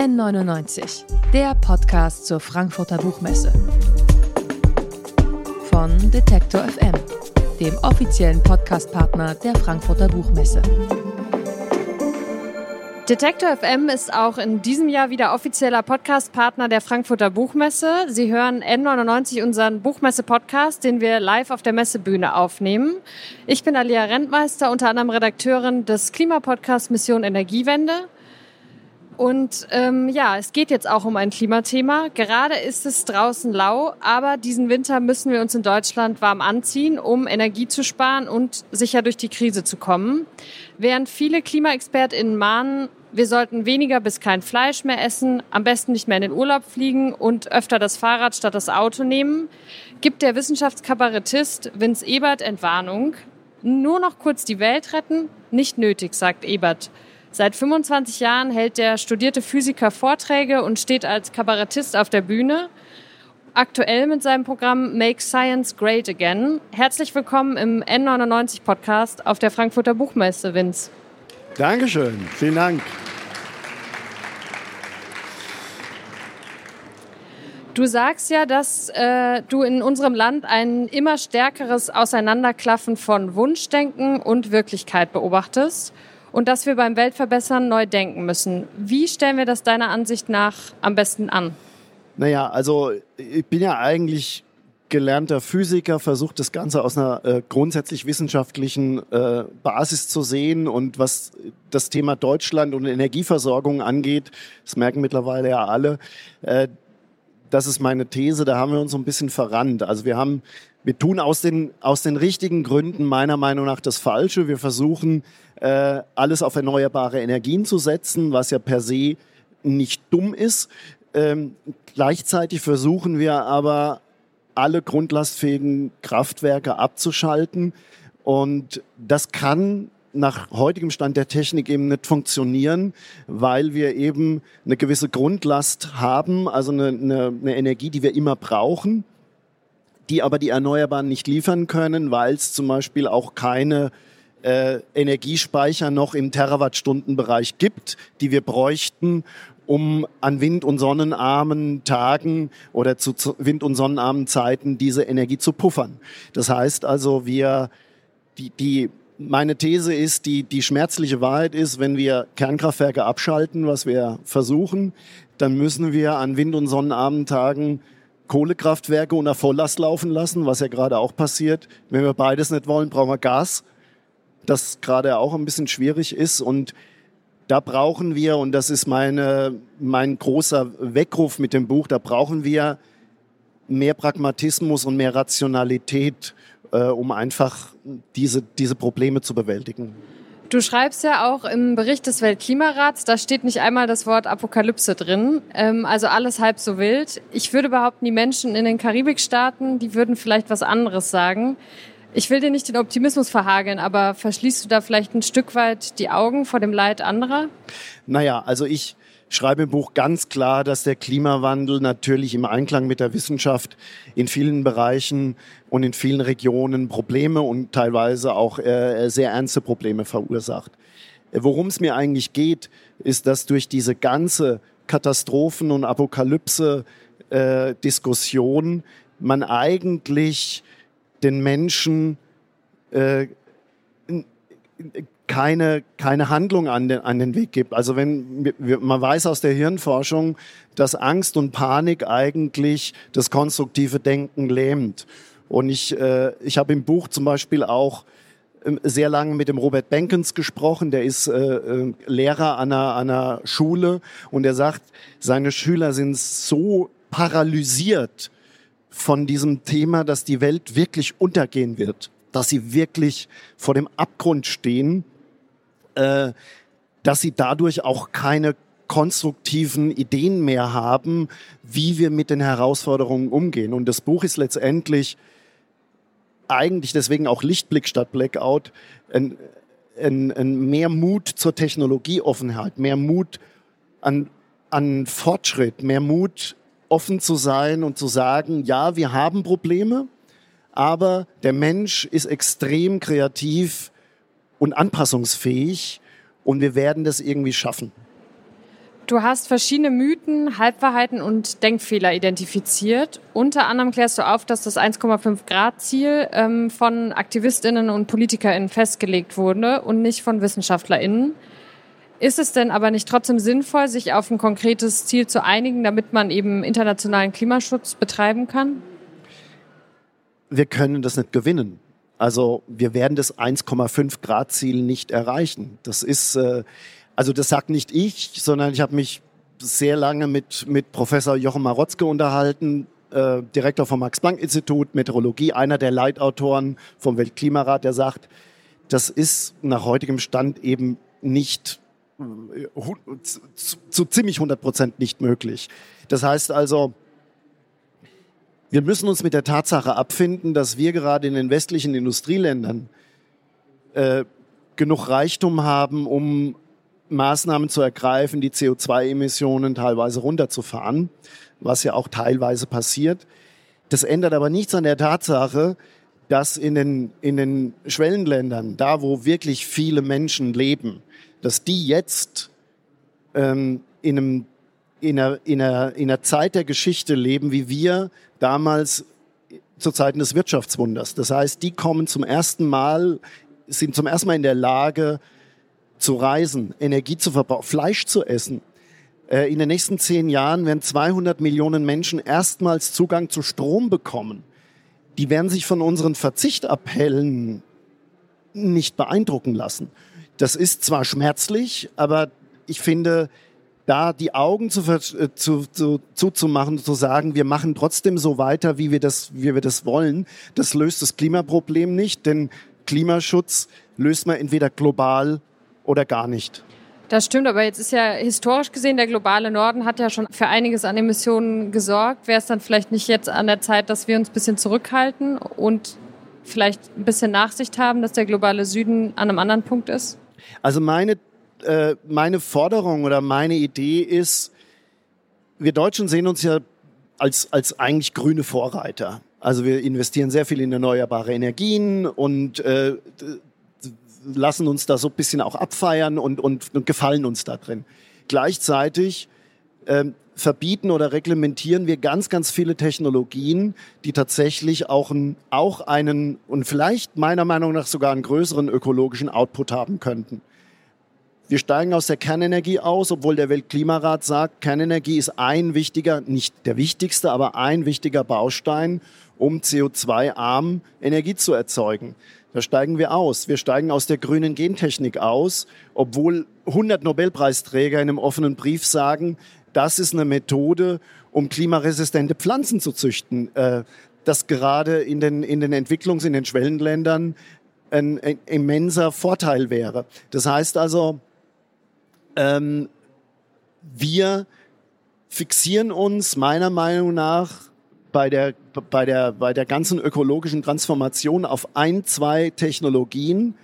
N99, der Podcast zur Frankfurter Buchmesse. Von Detektor FM, dem offiziellen Podcastpartner der Frankfurter Buchmesse. Detektor FM ist auch in diesem Jahr wieder offizieller Podcastpartner der Frankfurter Buchmesse. Sie hören N99 unseren Buchmesse-Podcast, den wir live auf der Messebühne aufnehmen. Ich bin Alia Rentmeister, unter anderem Redakteurin des Klimapodcasts Mission Energiewende. Und ähm, ja, es geht jetzt auch um ein Klimathema. Gerade ist es draußen lau, aber diesen Winter müssen wir uns in Deutschland warm anziehen, um Energie zu sparen und sicher durch die Krise zu kommen. Während viele KlimaexpertInnen mahnen, wir sollten weniger bis kein Fleisch mehr essen, am besten nicht mehr in den Urlaub fliegen und öfter das Fahrrad statt das Auto nehmen, gibt der Wissenschaftskabarettist Vince Ebert Entwarnung. Nur noch kurz die Welt retten? Nicht nötig, sagt Ebert. Seit 25 Jahren hält der studierte Physiker Vorträge und steht als Kabarettist auf der Bühne. Aktuell mit seinem Programm Make Science Great Again. Herzlich willkommen im N99 Podcast auf der Frankfurter Buchmesse, Vince. Dankeschön, vielen Dank. Du sagst ja, dass äh, du in unserem Land ein immer stärkeres Auseinanderklaffen von Wunschdenken und Wirklichkeit beobachtest und dass wir beim Weltverbessern neu denken müssen. Wie stellen wir das deiner Ansicht nach am besten an? Naja, also ich bin ja eigentlich gelernter Physiker, versuche das Ganze aus einer äh, grundsätzlich wissenschaftlichen äh, Basis zu sehen. Und was das Thema Deutschland und Energieversorgung angeht, das merken mittlerweile ja alle, äh, das ist meine These, da haben wir uns so ein bisschen verrannt. Also wir haben, wir tun aus den, aus den richtigen Gründen meiner Meinung nach das Falsche. Wir versuchen äh, alles auf erneuerbare Energien zu setzen, was ja per se nicht dumm ist. Ähm, gleichzeitig versuchen wir aber alle grundlastfähigen Kraftwerke abzuschalten. Und das kann nach heutigem Stand der Technik eben nicht funktionieren, weil wir eben eine gewisse Grundlast haben, also eine, eine, eine Energie, die wir immer brauchen, die aber die Erneuerbaren nicht liefern können, weil es zum Beispiel auch keine äh, Energiespeicher noch im Terawattstundenbereich gibt, die wir bräuchten, um an Wind- und sonnenarmen Tagen oder zu Wind- und sonnenarmen Zeiten diese Energie zu puffern. Das heißt also, wir die, die meine These ist, die, die schmerzliche Wahrheit ist, wenn wir Kernkraftwerke abschalten, was wir versuchen, dann müssen wir an Wind- und sonnenarmen Tagen Kohlekraftwerke unter Volllast laufen lassen, was ja gerade auch passiert. Wenn wir beides nicht wollen, brauchen wir Gas, das gerade auch ein bisschen schwierig ist. Und da brauchen wir, und das ist meine, mein großer Weckruf mit dem Buch, da brauchen wir mehr Pragmatismus und mehr Rationalität äh, um einfach diese, diese Probleme zu bewältigen. Du schreibst ja auch im Bericht des Weltklimarats, da steht nicht einmal das Wort Apokalypse drin, ähm, also alles halb so wild. Ich würde behaupten, die Menschen in den Karibikstaaten, die würden vielleicht was anderes sagen. Ich will dir nicht den Optimismus verhageln, aber verschließt du da vielleicht ein Stück weit die Augen vor dem Leid anderer? Naja, also ich schreibe im Buch ganz klar, dass der Klimawandel natürlich im Einklang mit der Wissenschaft in vielen Bereichen und in vielen Regionen Probleme und teilweise auch äh, sehr ernste Probleme verursacht. Worum es mir eigentlich geht, ist, dass durch diese ganze Katastrophen- und Apokalypse-Diskussion äh, man eigentlich den Menschen äh, keine, keine Handlung an den, an den Weg gibt. Also wenn man weiß aus der Hirnforschung, dass Angst und Panik eigentlich das konstruktive Denken lähmt. Und ich, äh, ich habe im Buch zum Beispiel auch ähm, sehr lange mit dem Robert Benkens gesprochen, der ist äh, äh, Lehrer an einer, an einer Schule und er sagt, seine Schüler sind so paralysiert von diesem Thema, dass die Welt wirklich untergehen wird, dass sie wirklich vor dem Abgrund stehen äh, dass sie dadurch auch keine konstruktiven Ideen mehr haben, wie wir mit den Herausforderungen umgehen. Und das Buch ist letztendlich eigentlich deswegen auch Lichtblick statt Blackout, ein, ein, ein mehr Mut zur Technologieoffenheit, mehr Mut an, an Fortschritt, mehr Mut offen zu sein und zu sagen, ja, wir haben Probleme, aber der Mensch ist extrem kreativ, und anpassungsfähig und wir werden das irgendwie schaffen. Du hast verschiedene Mythen, Halbwahrheiten und Denkfehler identifiziert. Unter anderem klärst du auf, dass das 1,5 Grad Ziel ähm, von Aktivistinnen und Politikerinnen festgelegt wurde und nicht von Wissenschaftlerinnen. Ist es denn aber nicht trotzdem sinnvoll, sich auf ein konkretes Ziel zu einigen, damit man eben internationalen Klimaschutz betreiben kann? Wir können das nicht gewinnen. Also wir werden das 1,5 Grad Ziel nicht erreichen. Das ist äh, also das sagt nicht ich, sondern ich habe mich sehr lange mit, mit Professor Jochen Marotzke unterhalten, äh, Direktor vom Max-Planck-Institut, Meteorologie, einer der Leitautoren vom Weltklimarat, der sagt, das ist nach heutigem Stand eben nicht äh, zu, zu ziemlich 100 Prozent nicht möglich. Das heißt also, wir müssen uns mit der Tatsache abfinden, dass wir gerade in den westlichen Industrieländern äh, genug Reichtum haben, um Maßnahmen zu ergreifen, die CO2-Emissionen teilweise runterzufahren, was ja auch teilweise passiert. Das ändert aber nichts an der Tatsache, dass in den, in den Schwellenländern, da wo wirklich viele Menschen leben, dass die jetzt ähm, in, einem, in, einer, in, einer, in einer Zeit der Geschichte leben, wie wir damals zu Zeiten des Wirtschaftswunders. Das heißt, die kommen zum ersten Mal, sind zum ersten Mal in der Lage, zu reisen, Energie zu verbrauchen, Fleisch zu essen. Äh, in den nächsten zehn Jahren werden 200 Millionen Menschen erstmals Zugang zu Strom bekommen. Die werden sich von unseren Verzichtappellen nicht beeindrucken lassen. Das ist zwar schmerzlich, aber ich finde, da die Augen zu, äh, zu, zu, zuzumachen, zu sagen, wir machen trotzdem so weiter, wie wir das, wie wir das wollen, das löst das Klimaproblem nicht, denn Klimaschutz löst man entweder global oder gar nicht. Das stimmt, aber jetzt ist ja historisch gesehen, der globale Norden hat ja schon für einiges an Emissionen gesorgt. Wäre es dann vielleicht nicht jetzt an der Zeit, dass wir uns ein bisschen zurückhalten und vielleicht ein bisschen Nachsicht haben, dass der globale Süden an einem anderen Punkt ist? Also meine, äh, meine Forderung oder meine Idee ist, wir Deutschen sehen uns ja als, als eigentlich grüne Vorreiter. Also wir investieren sehr viel in erneuerbare Energien und äh, lassen uns da so ein bisschen auch abfeiern und, und, und gefallen uns da drin. Gleichzeitig ähm, verbieten oder reglementieren wir ganz, ganz viele Technologien, die tatsächlich auch, ein, auch einen und vielleicht meiner Meinung nach sogar einen größeren ökologischen Output haben könnten. Wir steigen aus der Kernenergie aus, obwohl der Weltklimarat sagt, Kernenergie ist ein wichtiger, nicht der wichtigste, aber ein wichtiger Baustein, um CO2-arm Energie zu erzeugen. Da steigen wir aus. Wir steigen aus der grünen Gentechnik aus, obwohl 100 Nobelpreisträger in einem offenen Brief sagen, das ist eine Methode, um klimaresistente Pflanzen zu züchten. Äh, das gerade in den, in den Entwicklungs-, in den Schwellenländern ein, ein immenser Vorteil wäre. Das heißt also, ähm, wir fixieren uns meiner Meinung nach bei der, bei der, bei der ganzen ökologischen Transformation auf ein, zwei Technologien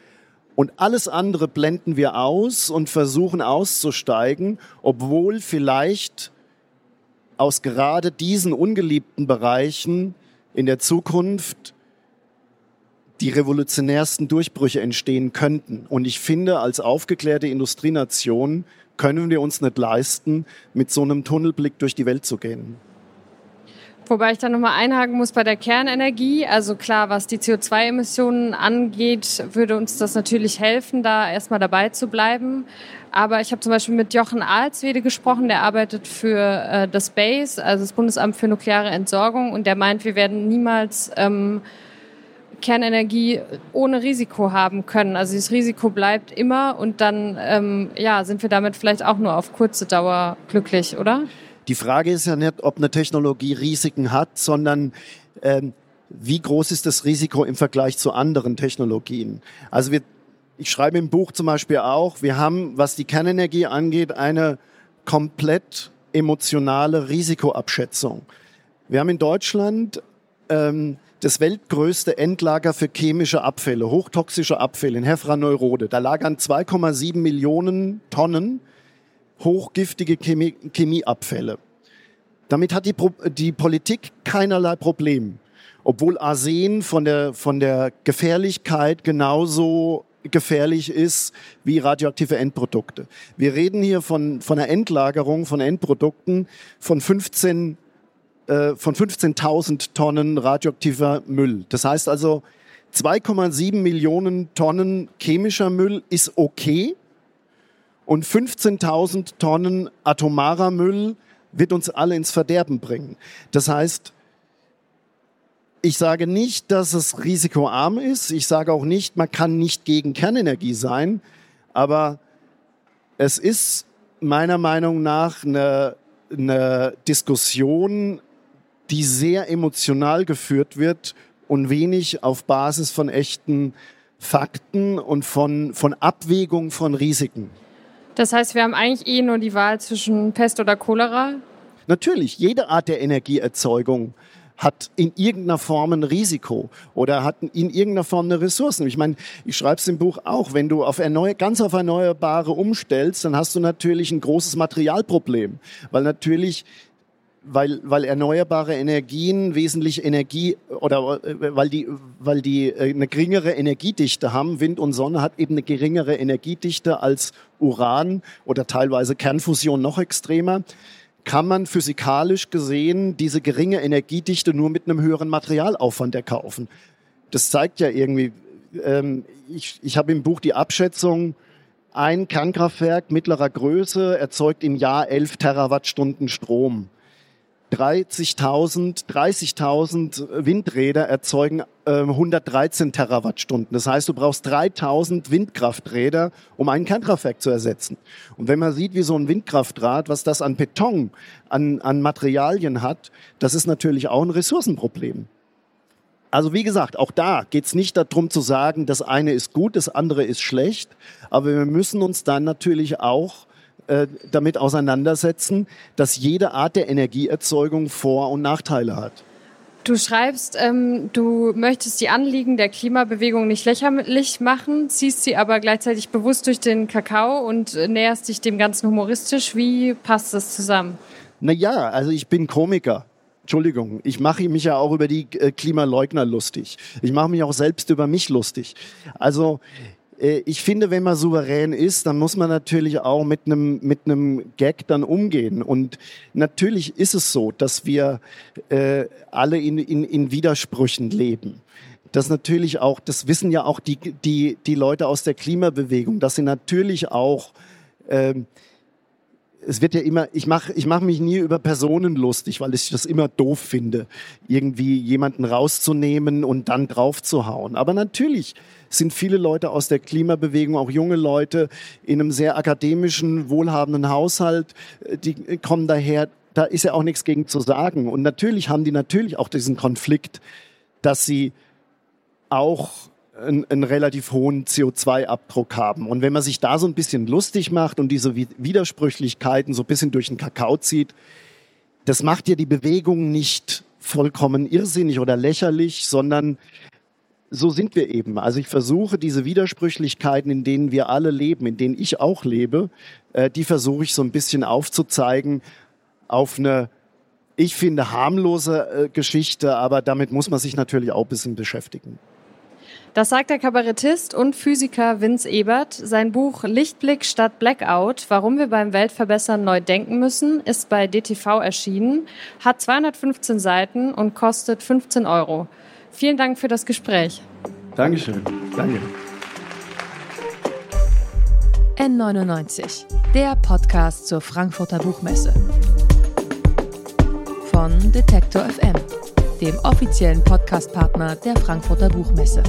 und alles andere blenden wir aus und versuchen auszusteigen, obwohl vielleicht aus gerade diesen ungeliebten Bereichen in der Zukunft die revolutionärsten Durchbrüche entstehen könnten. Und ich finde, als aufgeklärte Industrienation können wir uns nicht leisten, mit so einem Tunnelblick durch die Welt zu gehen. Wobei ich da nochmal einhaken muss bei der Kernenergie. Also klar, was die CO2-Emissionen angeht, würde uns das natürlich helfen, da erstmal dabei zu bleiben. Aber ich habe zum Beispiel mit Jochen Alswede gesprochen, der arbeitet für äh, das BASE, also das Bundesamt für nukleare Entsorgung, und der meint, wir werden niemals ähm, Kernenergie ohne Risiko haben können. Also das Risiko bleibt immer und dann ähm, ja, sind wir damit vielleicht auch nur auf kurze Dauer glücklich, oder? Die Frage ist ja nicht, ob eine Technologie Risiken hat, sondern ähm, wie groß ist das Risiko im Vergleich zu anderen Technologien? Also wir, ich schreibe im Buch zum Beispiel auch, wir haben, was die Kernenergie angeht, eine komplett emotionale Risikoabschätzung. Wir haben in Deutschland ähm, das weltgrößte Endlager für chemische Abfälle, hochtoxische Abfälle in Hefra-Neurode. Da lagern 2,7 Millionen Tonnen hochgiftige Chemie, Chemieabfälle. Damit hat die, die Politik keinerlei Problem, obwohl Arsen von der, von der Gefährlichkeit genauso gefährlich ist wie radioaktive Endprodukte. Wir reden hier von, von einer Endlagerung von Endprodukten von 15 äh, von 15.000 Tonnen radioaktiver Müll. Das heißt also, 2,7 Millionen Tonnen chemischer Müll ist okay und 15.000 Tonnen atomarer Müll wird uns alle ins Verderben bringen. Das heißt, ich sage nicht, dass es risikoarm ist. Ich sage auch nicht, man kann nicht gegen Kernenergie sein. Aber es ist meiner Meinung nach eine, eine Diskussion, die sehr emotional geführt wird und wenig auf Basis von echten Fakten und von, von Abwägung von Risiken. Das heißt, wir haben eigentlich eh nur die Wahl zwischen Pest oder Cholera? Natürlich, jede Art der Energieerzeugung hat in irgendeiner Form ein Risiko oder hat in irgendeiner Form eine Ressourcen. Ich meine, ich schreibe es im Buch auch, wenn du auf erneu ganz auf Erneuerbare umstellst, dann hast du natürlich ein großes Materialproblem, weil natürlich weil, weil erneuerbare Energien wesentlich Energie oder äh, weil die, weil die äh, eine geringere Energiedichte haben. Wind und Sonne hat eben eine geringere Energiedichte als Uran oder teilweise Kernfusion noch extremer. Kann man physikalisch gesehen diese geringe Energiedichte nur mit einem höheren Materialaufwand erkaufen. Das zeigt ja irgendwie, ähm, ich, ich habe im Buch die Abschätzung, ein Kernkraftwerk mittlerer Größe erzeugt im Jahr 11 Terawattstunden Strom. 30.000 30.000 Windräder erzeugen äh, 113 Terawattstunden. Das heißt, du brauchst 3.000 Windkrafträder, um ein Kernkraftwerk zu ersetzen. Und wenn man sieht, wie so ein Windkraftrad, was das an Beton, an, an Materialien hat, das ist natürlich auch ein Ressourcenproblem. Also wie gesagt, auch da geht es nicht darum zu sagen, das eine ist gut, das andere ist schlecht, aber wir müssen uns dann natürlich auch äh, damit auseinandersetzen, dass jede Art der Energieerzeugung Vor- und Nachteile hat. Du schreibst, ähm, du möchtest die Anliegen der Klimabewegung nicht lächerlich machen, ziehst sie aber gleichzeitig bewusst durch den Kakao und äh, näherst dich dem Ganzen humoristisch. Wie passt das zusammen? Naja, also ich bin Komiker. Entschuldigung, ich mache mich ja auch über die äh, Klimaleugner lustig. Ich mache mich auch selbst über mich lustig. Also ich finde, wenn man souverän ist, dann muss man natürlich auch mit einem mit einem Gag dann umgehen. Und natürlich ist es so, dass wir äh, alle in, in, in Widersprüchen leben. Das natürlich auch, das wissen ja auch die die die Leute aus der Klimabewegung, dass sie natürlich auch äh, es wird ja immer, ich mache ich mach mich nie über Personen lustig, weil ich das immer doof finde, irgendwie jemanden rauszunehmen und dann draufzuhauen. Aber natürlich sind viele Leute aus der Klimabewegung, auch junge Leute, in einem sehr akademischen, wohlhabenden Haushalt, äh, die kommen daher, da ist ja auch nichts gegen zu sagen. Und natürlich haben die natürlich auch diesen Konflikt, dass sie auch einen, einen relativ hohen CO2-Abdruck haben. Und wenn man sich da so ein bisschen lustig macht und diese Widersprüchlichkeiten so ein bisschen durch den Kakao zieht, das macht ja die Bewegung nicht vollkommen irrsinnig oder lächerlich, sondern so sind wir eben. Also ich versuche diese Widersprüchlichkeiten, in denen wir alle leben, in denen ich auch lebe, äh, die versuche ich so ein bisschen aufzuzeigen auf eine, ich finde, harmlose äh, Geschichte, aber damit muss man sich natürlich auch ein bisschen beschäftigen. Das sagt der Kabarettist und Physiker Vince Ebert. Sein Buch Lichtblick statt Blackout, warum wir beim Weltverbessern neu denken müssen, ist bei DTV erschienen, hat 215 Seiten und kostet 15 Euro. Vielen Dank für das Gespräch. Dankeschön. Danke. N99, der Podcast zur Frankfurter Buchmesse. Von Detektor FM, dem offiziellen Podcastpartner der Frankfurter Buchmesse.